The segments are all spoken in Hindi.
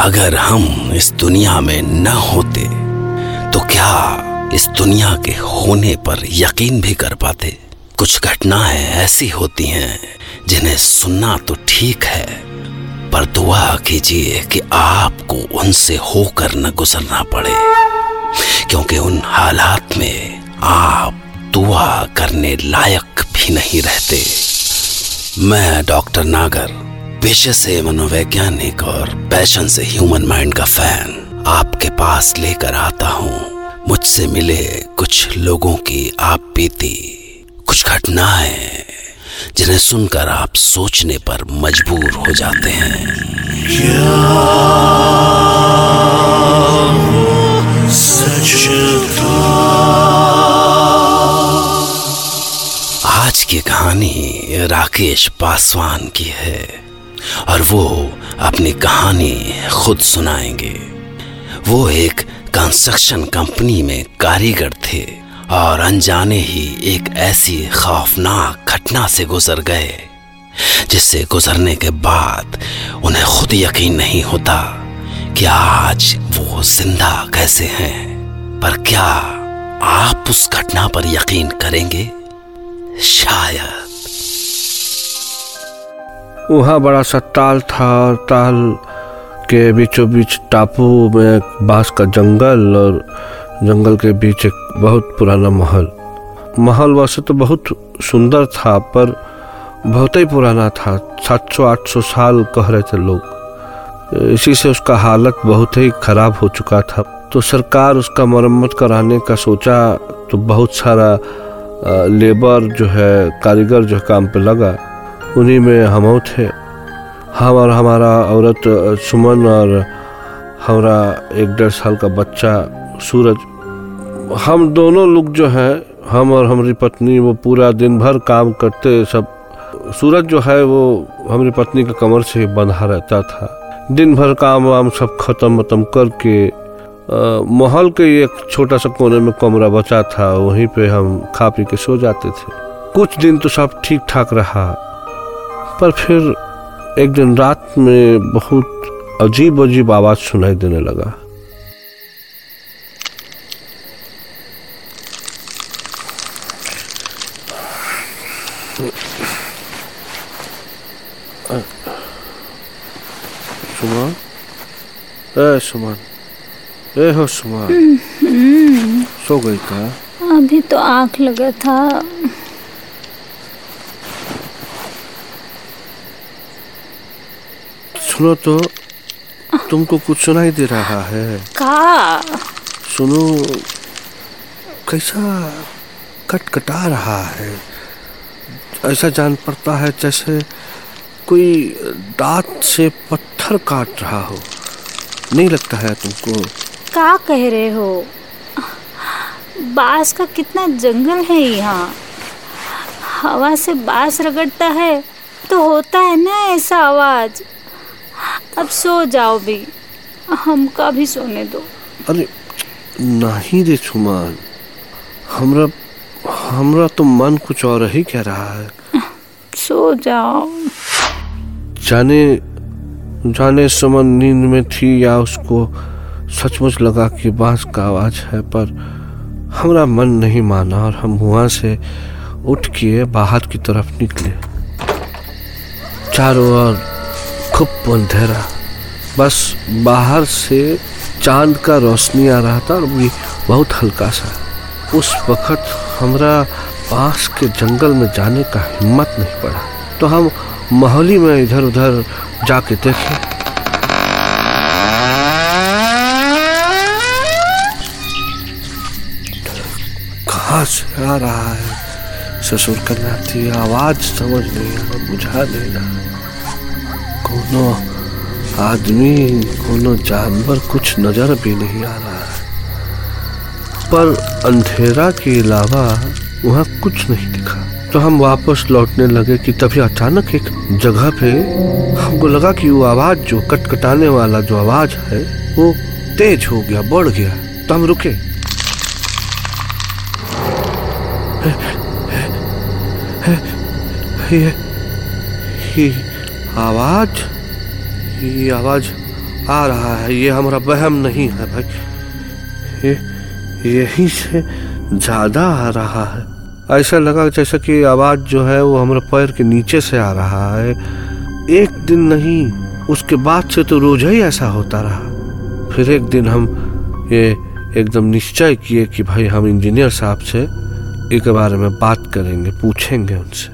अगर हम इस दुनिया में न होते तो क्या इस दुनिया के होने पर यकीन भी कर पाते? कुछ घटनाएँ ऐसी होती हैं, जिन्हें सुनना तो ठीक है, पर दुआ कीजिए कि आपको उनसे होकर न गुजरना पड़े, क्योंकि उन हालात में आप दुआ करने लायक भी नहीं रहते। मैं डॉक्टर नागर पेशे से मनोवैज्ञानिक और पैशन से ह्यूमन माइंड का फ़ैन आपके पास लेकर आता हूँ। मुझसे मिले कुछ लोगों की आप बीती कुछ घटनाएँ, जिन्हें सुनकर आप सोचने पर मजबूर हो जाते हैं। आज की कहानी राकेश पासवान की है। और वो अपनी कहानी खुद सुनाएँगे। वो एक कंस्ट्रक्शन कंपनी में कारीगर थे और अनजाने ही एक ऐसी खौफनाक घटना से गुजर गए, जिससे गुजरने के बाद उन्हें खुद यकीन नहीं होता कि आज वो ज़िंदा कैसे हैं। पर क्या आप उस घटना पर यकीन करेंगे? शायद वहाँ बड़ा सा ताल था और ताल के बीचों बीच टापू में बाँस का जंगल और जंगल के बीच एक बहुत पुराना महल। महल वैसे तो बहुत सुंदर था, पर बहुत ही पुराना था, सात सौ आठ सौ साल कह रहे थे लोग। इसी से उसका हालत बहुत ही खराब हो चुका था। तो सरकार उसका मरम्मत कराने का सोचा तो बहुत सारा लेबर जो है, कारीगर जो काम पे लगा। उन्हीं में हम थे। हम और हमारा औरत सुमन और हमारा एक डेढ़ साल का बच्चा, सूरज। हम दोनों लोग जो हैं, हम और हमारी पत्नी, वो पूरा दिन भर काम करते सब। सूरज जो है, वो हमारी पत्नी के कमर से बंधा रहता था। दिन भर काम वाम सब खत्म वतम करके माहौल के एक छोटा सा कोने में कमरा बचा था, वहीं पे हम खा पी के सो जाते थे। कुछ दिन तो सब ठीक ठाक रहा। पर फिर एक दिन रात में बहुत अजीब अजीब आवाज़ सुनाई देने लगा। सुमन? ए सुमन। ए हो सुमन। सो गई था अभी तो आँख लगा था। सुनो तो तुमको कुछ सुनाई दे रहा है। का? सुनो कैसा कटकटा रहा है। ऐसा जान पड़ता है जैसे कोई दांत से पत्थर काट रहा हो। नहीं लगता है तुमको? का कह रहे हो? बाँस का कितना जंगल है यहाँ। हवा से बाँस रगड़ता है तो होता है ना ऐसा आवाज़। अब सो जाओ भी। हमका भी सोने दो। अरे नहीं रे सुमन हमरा हमरा तो मन कुछ और ही कह रहा है? सो जाओ। जाने जाने सुमन नींद में थी या उसको सचमुच लगा कि बाँस का आवाज़ है पर हमरा मन नहीं माना और हम वहाँ से उठ के बाहर की तरफ़ निकले। चारों ओर खूब अंधेरा। बस बाहर से चाँद का रोशनी आ रहा था और भी बहुत हल्का सा। उस वक्त हमरा पास के जंगल में जाने का हिम्मत नहीं पड़ा। तो हम मोहली में इधर उधर जाके देखे। कहाँ से आ रहा है। ससुर करना थी आवाज़ समझ नहीं आ बुझा नहीं रहा। कोनो आदमी कोनो जानवर कुछ नज़र भी नहीं आ रहा है। पर अंधेरा के अलावा वहाँ कुछ नहीं दिखा। तो हम वापस लौटने लगे कि तभी अचानक एक जगह पे हमको लगा कि वो आवाज़ जो कटकटाने वाला जो आवाज़ है, वो तेज हो गया, बढ़ गया। तो हम रुके। ये ये आवाज़ ये आवाज़ आ रहा है, ये हमारा वहम नहीं है भाई। ये, यहीं से ज़्यादा आ रहा है। ऐसा लगा जैसे कि आवाज़ जो है वो हमारे पैर के नीचे से आ रहा है। एक दिन नहीं, उसके बाद से तो रोज ही ऐसा होता रहा। फिर एक दिन हम ये एकदम निश्चय किए कि भाई हम इंजीनियर साहब से एक बारे में बात करेंगे, पूछेंगे उनसे।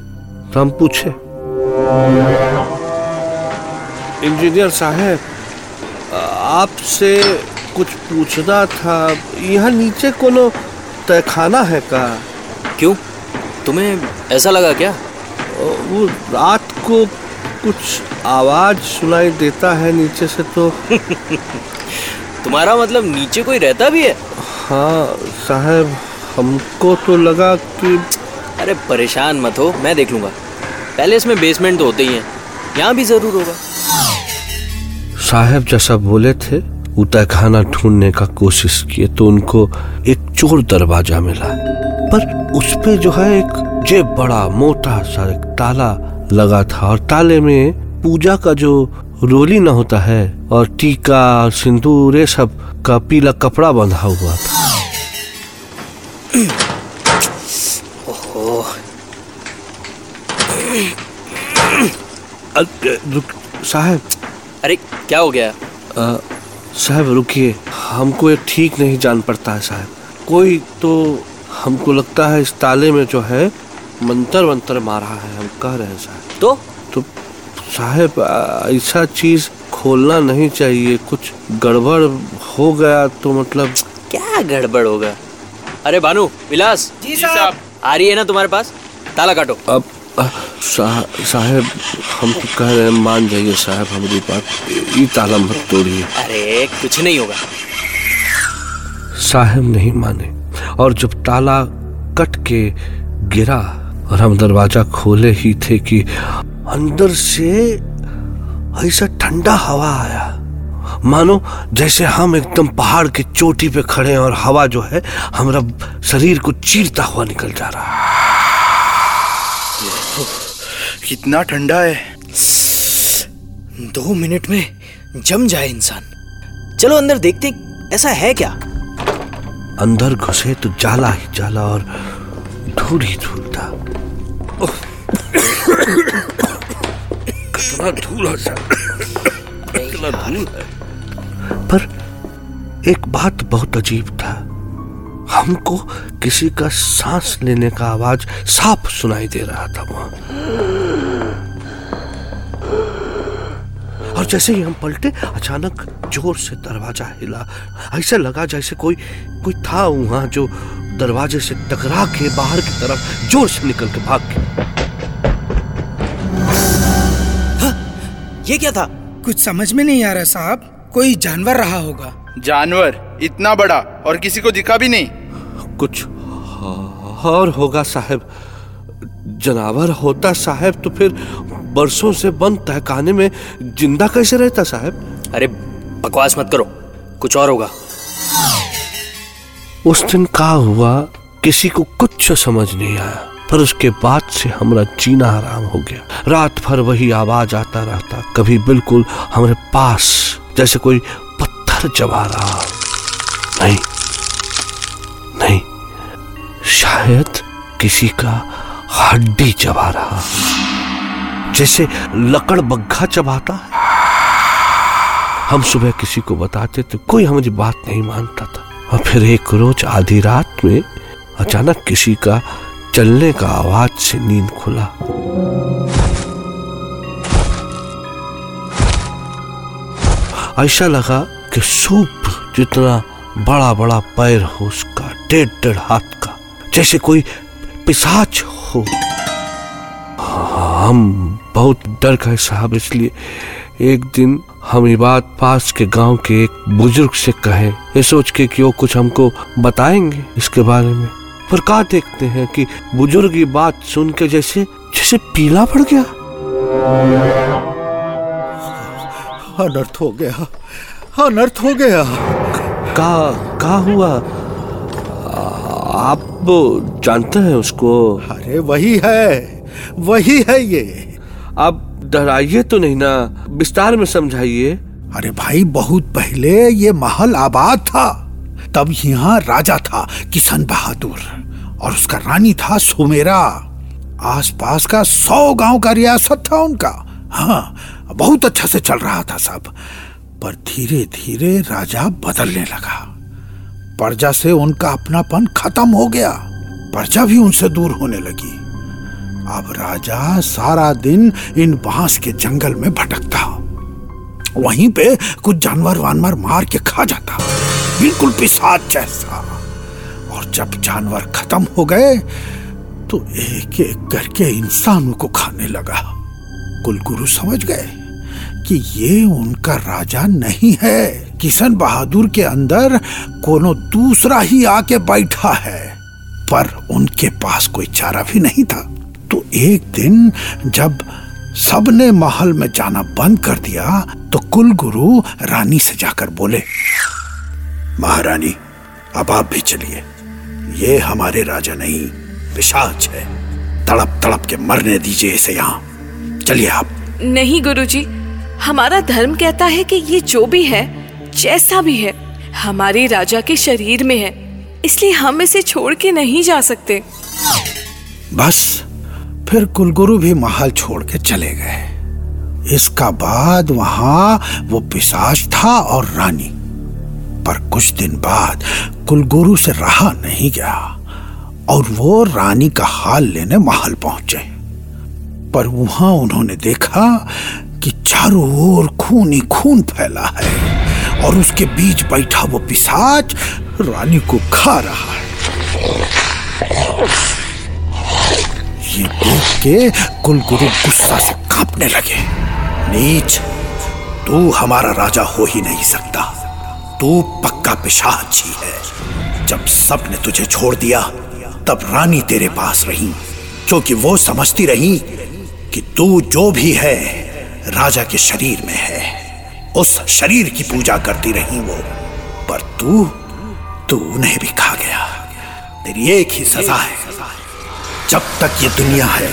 तो हम पूछे। इंजीनियर साहब आपसे कुछ पूछना था। यहाँ नीचे कोनो तहखाना है का? क्यों? तुम्हें ऐसा लगा क्या? वो रात को कुछ आवाज़ सुनाई देता है नीचे से तो। तुम्हारा मतलब नीचे कोई रहता भी है? हाँ साहब हमको तो लगा कि अरे परेशान मत हो मैं देख लूँगा। पहले इसमें बेसमेंट तो होते ही हैं। यहाँ भी ज़रूर होगा। साहब जैसा बोले थे उतर खाना ढूँढने का कोशिश किए तो उनको एक चोर दरवाज़ा मिला। पर उस पे जो है एक जे बड़ा मोटा सा एक ताला लगा था और ताले में पूजा का जो रोली ना होता है और टीका सिंदूर ये सब का पीला कपड़ा बंधा हुआ था। साहब अरे क्या हो गया? साहब रुकिए। हमको ये ठीक नहीं जान पड़ता है साहब। कोई तो हमको लगता है इस ताले में जो है मंतर मंतर मारा है हम कह रहे हैं साहब। तो? तो साहब ऐसा चीज़ खोलना नहीं चाहिए। कुछ गड़बड़ हो गया तो मतलब क्या गड़बड़ होगा? अरे भानु विलास। जी साहब। आ रही है ना तुम्हारे पास? ताला काटो। अब साहब हम तो कह रहे हैं मान जाइए साहब हमारी बात ये ताला मत तोड़िए। अरे कुछ नहीं होगा। साहब नहीं माने और जब ताला कट के गिरा और हम दरवाज़ा खोले ही थे कि अंदर से ऐसा ठंडा हवा आया। मानो जैसे हम एकदम पहाड़ के चोटी पे खड़े हैं और हवा जो है हमारा शरीर को चीरता हुआ निकल जा रहा है। कितना ठंडा है। दो मिनट में जम जाए इंसान। चलो अंदर देखते ऐसा है क्या? अंदर घुसे तो जाला ही जाला और धूल ही धूल था। कितना धूल है कितना धूल पर एक बात बहुत अजीब था। हमको किसी का सांस लेने का आवाज़ साफ़ सुनाई दे रहा था वहाँ। और जैसे ही हम पलटे अचानक ज़ोर से दरवाज़ा हिला। ऐसा लगा जैसे कोई कोई था वहाँ जो दरवाजे से टकरा के बाहर की तरफ़ ज़ोर से निकल के भाग गया। ये क्या था? कुछ समझ में नहीं आ रहा साहब। कोई जानवर रहा होगा। जानवर? इतना बड़ा और किसी को दिखा भी नहीं। कुछ और होगा साहब। जनावर होता साहब तो फिर बरसों से बंद तहखाने में ज़िंदा कैसे रहता साहब? अरे बकवास मत करो कुछ और होगा। उस दिन का हुआ किसी को कुछ समझ नहीं आया पर उसके बाद से हमारा जीना आराम हो गया। रात भर वही आवाज़ आता रहता कभी बिल्कुल हमारे पास जैसे कोई पत्थर चबा रहा। नहीं नहीं शायद किसी का हड्डी चबा रहा। जैसे लकड़ बग्घा चबाता है। हम सुबह किसी को बताते तो कोई हमारी बात नहीं मानता था। और फिर एक रोज आधी रात में अचानक किसी का चलने का आवाज़ से नींद खुला। ऐसा लगा कि सूप जितना बड़ा बड़ा पैर हो उसका डेढ़ डेढ़ हाथ का, जैसे कोई पिसाच हो। हम बहुत डर गए साहब इसलिए एक दिन हम ये बात पास के गाँव के एक बुज़ुर्ग से कहें। ये सोच के कि वो कुछ हमको बताएँगे इसके बारे में। पर का देखते हैं कि बुज़ुर्ग की बात सुन के जैसे जैसे पीला पड़ गया। अनर्थ हो गया। अनर्थ हो गया। का का हुआ? आप जानते हैं उसको? अरे वही है वही है ये। आप डराइए तो नहीं ना विस्तार में समझाइए। अरे भाई बहुत पहले ये महल आबाद था। तब यहाँ राजा था किशन बहादुर और उसका रानी था सुमेरा। आसपास का सौ गाँव का रियासत था उनका। हाँ बहुत अच्छा से चल रहा था सब। पर धीरे धीरे राजा बदलने लगा। प्रजा से उनका अपनापन खत्म हो गया। प्रजा भी उनसे दूर होने लगी। अब राजा सारा दिन इन बाँस के जंगल में भटकता। वहीं पे कुछ जानवर वानवर मार के खा जाता। बिल्कुल पिसाच जैसा। और जब जानवर खत्म हो गए तो एक एक करके इंसानों को खाने लगा। कुलगुरु समझ गए। कि ये उनका राजा नहीं है। किशन बहादुर के अंदर कोनो दूसरा ही आके बैठा है। पर उनके पास कोई चारा भी नहीं था। तो एक दिन जब सबने महल में जाना बंद कर दिया तो कुल गुरु रानी से जाकर बोले, महारानी, अब आप भी चलिए। ये हमारे राजा नहीं, पिशाच है। तड़प तड़प के मरने दीजिए इसे यहाँ। चलिए आप। नहीं, गुरुजी। हमारा धर्म कहता है कि ये जो भी है, जैसा भी है, हमारे राजा के शरीर में है। इसलिए हम इसे छोड़ के नहीं जा सकते। बस, फिर कुलगुरु भी महल छोड़ के चले गए। इसका बाद वहाँ वो पिशाच था और रानी। पर कुछ दिन बाद कुलगुरु से रहा नहीं गया और वो रानी का हाल लेने महल पहुँचे। पर वहाँ उन्होंने देखा कि चारों ओर खून ही खून फैला है और उसके बीच बैठा वो पिशाच रानी को खा रहा है। ये देख के कुलगुरु गुस्सा से कांपने लगे। नीच, तू हमारा राजा हो ही नहीं सकता। तू पक्का पिशाच ही। है जब सबने तुझे छोड़ दिया, तब रानी तेरे पास रही, क्योंकि वो समझती रही कि तू जो भी है राजा के शरीर में है। उस शरीर की पूजा करती रही वो। पर तू तू उन्हें भी खा गया। तेरी एक ही सजा है। जब तक ये दुनिया है,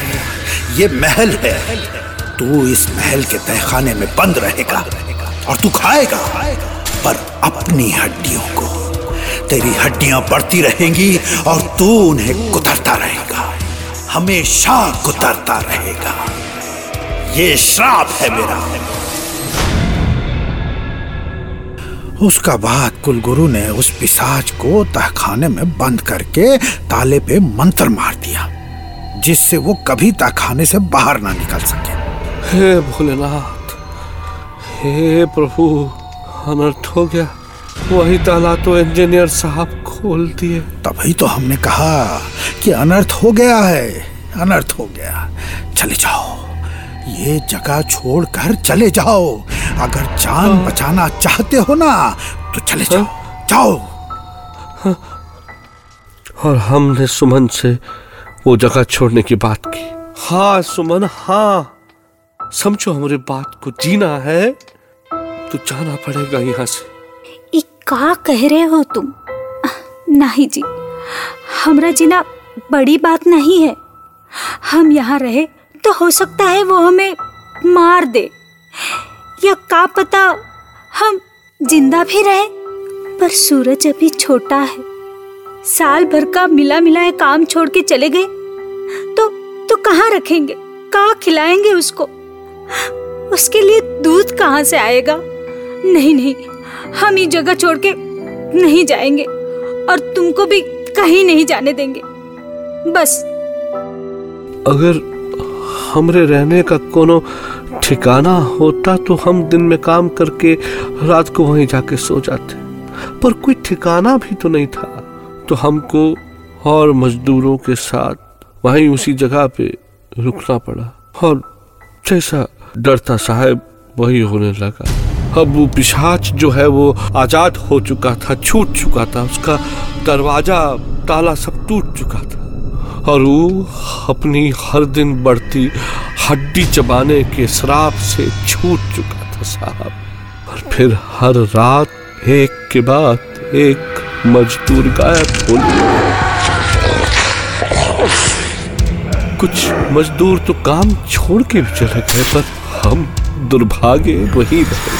ये महल है, तू इस महल के तहखाने में बंद रहेगा और तू खाएगा। पर अपनी हड्डियों को, तेरी हड्डियाँ बढ़ती रहेंगी और तू उन्हें कुतरता रहेगा। हमेशा कुतरता रहेगा। ये श्राप है मेरा। उसका बाद कुलगुरु ने उस पिसाच को तहखाने में बंद करके ताले पे मंत्र मार दिया जिससे वो कभी तहखाने से बाहर ना निकल सके। हे भोलेनाथ हे प्रभु अनर्थ हो गया। वही ताला तो इंजीनियर साहब खोल दिए। तभी तो हमने कहा कि अनर्थ हो गया है अनर्थ हो गया। चले जाओ। ये जगह छोड़कर चले जाओ। अगर जान बचाना चाहते हो ना तो चले जाओ। जाओ। और हमने सुमन से वो जगह छोड़ने की बात की। हाँ सुमन हाँ। समझो हमारे बात को जीना है तो जाना पड़ेगा यहाँ से। का कह रहे हो तुम? नहीं जी हमरा जीना बड़ी बात नहीं है। हम यहाँ रहे तो हो सकता है वो हमें मार दे। या का पता, हम ज़िंदा भी रहे, पर सूरज अभी छोटा है। साल भर का मिला मिलाए काम छोड़ के चले गए। तो तो कहाँ रखेंगे? कहाँ खिलाएँगे उसको? उसके लिए दूध कहाँ से आएगा? नहीं नहीं, हम ये जगह छोड़ के नहीं जाएँगे, और तुमको भी कहीं नहीं जाने देंगे। बस। अगर हमरे रहने का कोनो ठिकाना होता तो हम दिन में काम करके रात को वहीं जाके सो जाते। पर कोई ठिकाना भी तो नहीं था। तो हमको और मजदूरों के साथ वहीं उसी जगह पे रुकना पड़ा। और जैसा डरता साहब वही होने लगा। अब वो पिशाच जो है वो आज़ाद हो चुका था, छूट चुका था। उसका दरवाज़ा, ताला सब टूट चुका था। और वो अपनी हर दिन बढ़ती हड्डी चबाने के शराब से छूट चुका था साहब। और फिर हर रात एक के बाद एक मजदूर गायब हो कुछ मजदूर तो काम छोड़ के भी चले गए, पर हम दुर्भाग्य वही रहे।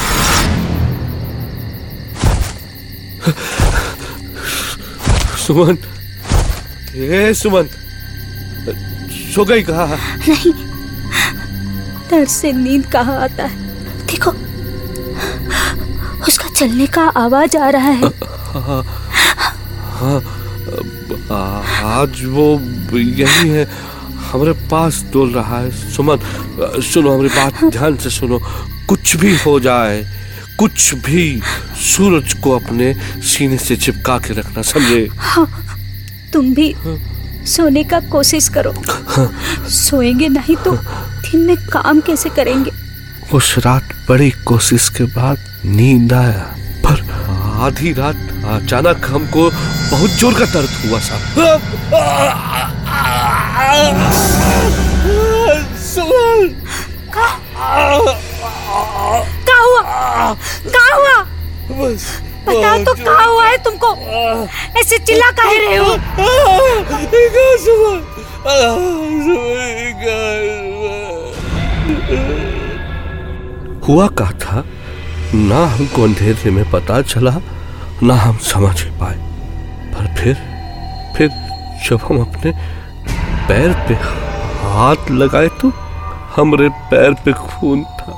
सुमन, ए सुमन सो गई कहा नहीं। डर से नींद कहाँ आता है? देखो उसका चलने का आवाज़ आ रहा है। हाँ, हाँ, आज वो यही है। हमारे पास डोल रहा है। सुमन सुनो हमारी बात ध्यान से सुनो। कुछ भी हो जाए कुछ भी सूरज को अपने सीने से चिपका के रखना समझे? हाँ, तुम भी। सोने का कोशिश करो। सोएँगे नहीं तो दिन में काम कैसे करेंगे? उस रात बड़ी कोशिश के बाद नींद आया पर आधी रात अचानक हमको बहुत ज़ोर का दर्द हुआ सा क्या हुआ? क्या हुआ? बताओ तो क्या हुआ है तुमको? ऐसे चिल्ला काहे रहे हो। हुआ क्या था? ना हमको अंधेरे में पता चला ना हम समझ पाए। पर फिर फिर जब हम अपने पैर पे हाथ लगाए तो हमारे पैर पे खून था।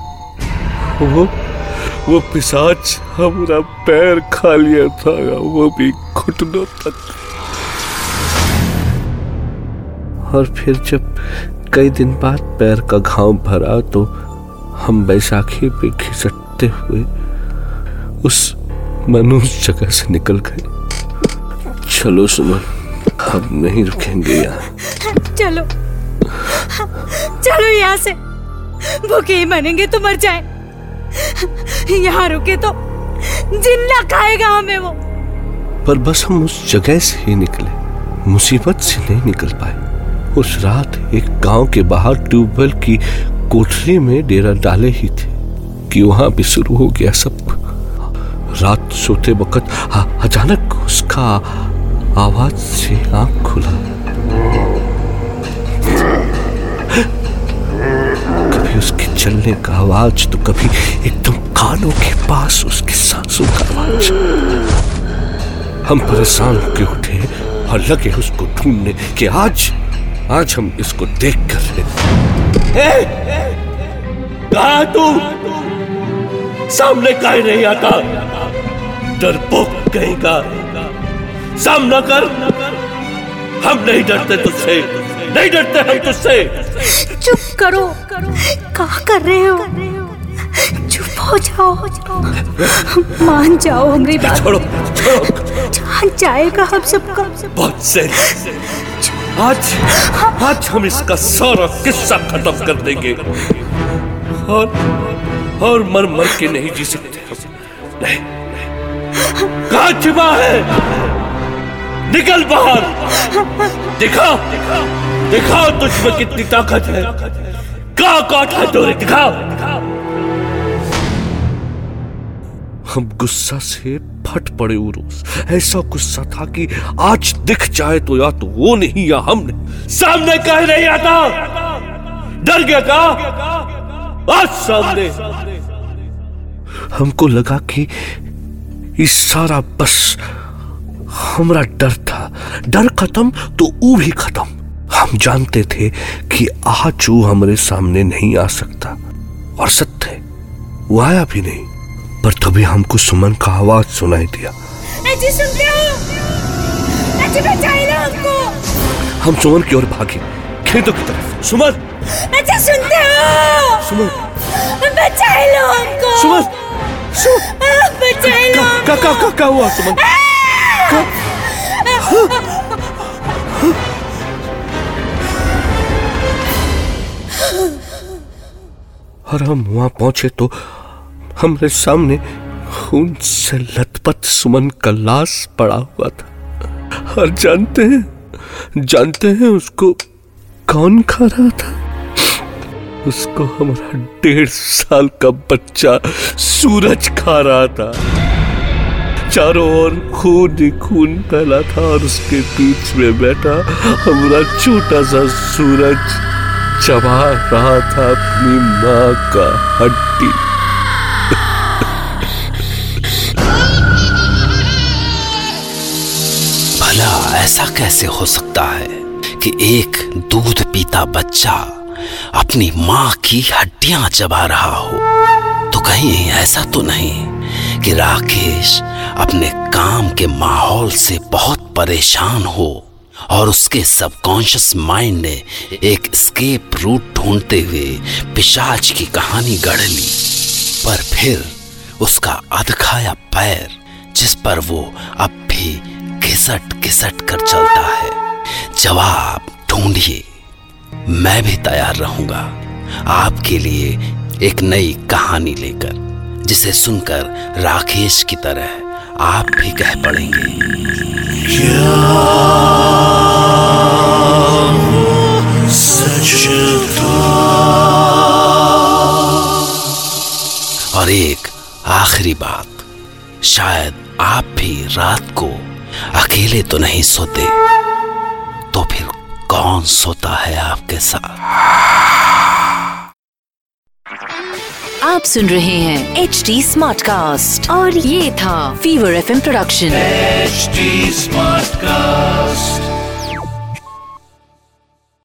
वो वो पिशाच हमारा पैर खा लिया था, वो भी घुटनों तक। और फिर जब कई दिन बाद पैर का घाव भरा तो हम बैसाखी पे खिसटते हुए उस मनुष्य जगह से निकल गए। चलो सुमन, हम नहीं रुकेंगे यहाँ। चलो चलो यहाँ से। भूखे ही मरेंगे तो मर जाए। यहाँ रुके तो ज़िंदा खाएगा हमें वो। पर बस हम उस जगह से ही निकले। मुसीबत से नहीं निकल पाए। उस रात एक गाँव के बाहर ट्यूबवेल की कोठरी में डेरा डाले ही थे कि वहाँ भी शुरू हो गया सब रात सोते वक्त अचानक उसका आवाज़ से आँख खुला। कभी उसके चलने का आवाज़ तो कभी एकदम कानों के पास उसके सांसों का आवाज़। हम परेशान होके उठे और लगे उसको ढूँढने कि आज आज हम इसको देख कर कहा तू? सामने काहे नहीं आता? डरपोक कहीं का सामना कर। हम नहीं डरते तुझसे। नहीं डरते हम तुझसे। चुप करो। कहा कर रहे हो? चुप हो जाओ। मान जाओ हमारी बात। छोड़ो जान जाएगा हम सबका। बहुत से आज आज हम इसका सारा किस्सा खत्म कर देंगे। और और मर मर के नहीं जी सकते नहीं, नहीं। कहा छिपा है। निकल बाहर। दिखा, दिखा। दिखाओ तुझ में कितनी ताकत है। का काटा तोरे दिखाओ। हम गुस्सा से फट पड़े उरोस ऐसा गुस्सा था कि आज दिख जाए तो या तो वो नहीं या हम नहीं। सामने कह नहीं आता डर गया का आज सामने। हमको लगा कि इस सारा बस, हमारा डर था। डर खत्म तो ऊ भी खत्म। हम जानते थे कि वो हमारे सामने नहीं आ सकता। और सत्य वो आया भी नहीं। पर तभी हमको सुमन का आवाज़ सुनाई दिया। सुनते हो जी बचाइए हमको। हम सुमन की ओर भागे खेतों की तरफ़। सुमन! अच्छा सुनते हो सुमन! बचाए लो हमको। सुमन! सुमन! बचाए लो का का का हुआ सुमन? और हम वहाँ पहुँचे तो हमरे सामने खून से लथपथ सुमन का लाश पड़ा हुआ था। और जानते हैं जानते हैं उसको कौन खा रहा था? उसको हमारा डेढ़ साल का बच्चा सूरज खा रहा था। चारों ओर खून ही खून फैला था और उसके बीच में बैठा हमारा छोटा सा सूरज। चबा रहा था अपनी माँ का हड्डी। भला, ऐसा कैसे हो सकता है कि एक दूध पीता बच्चा अपनी माँ की हड्डियाँ चबा रहा हो? तो कहीं ऐसा तो नहीं कि राकेश अपने काम के माहौल से बहुत परेशान हो। और उसके सबकॉन्शियस माइंड ने एक स्केप रूट ढूंढते हुए पिशाच की कहानी गढ़ ली। पर फिर उसका अधखाया पैर, जिस पर वो अब भी घिसट घिसट कर चलता है, जवाब ढूंढिए। मैं भी तैयार रहूँगा आपके लिए एक नई कहानी लेकर, जिसे सुनकर राकेश की तरह आप भी कह पड़ेंगे। और एक आखिरी बात शायद आप भी रात को अकेले तो नहीं सोते तो फिर कौन सोता है आपके साथ आप सुन रहे हैं एच डी स्मार्ट कास्ट और ये था Fever F production H Smartcast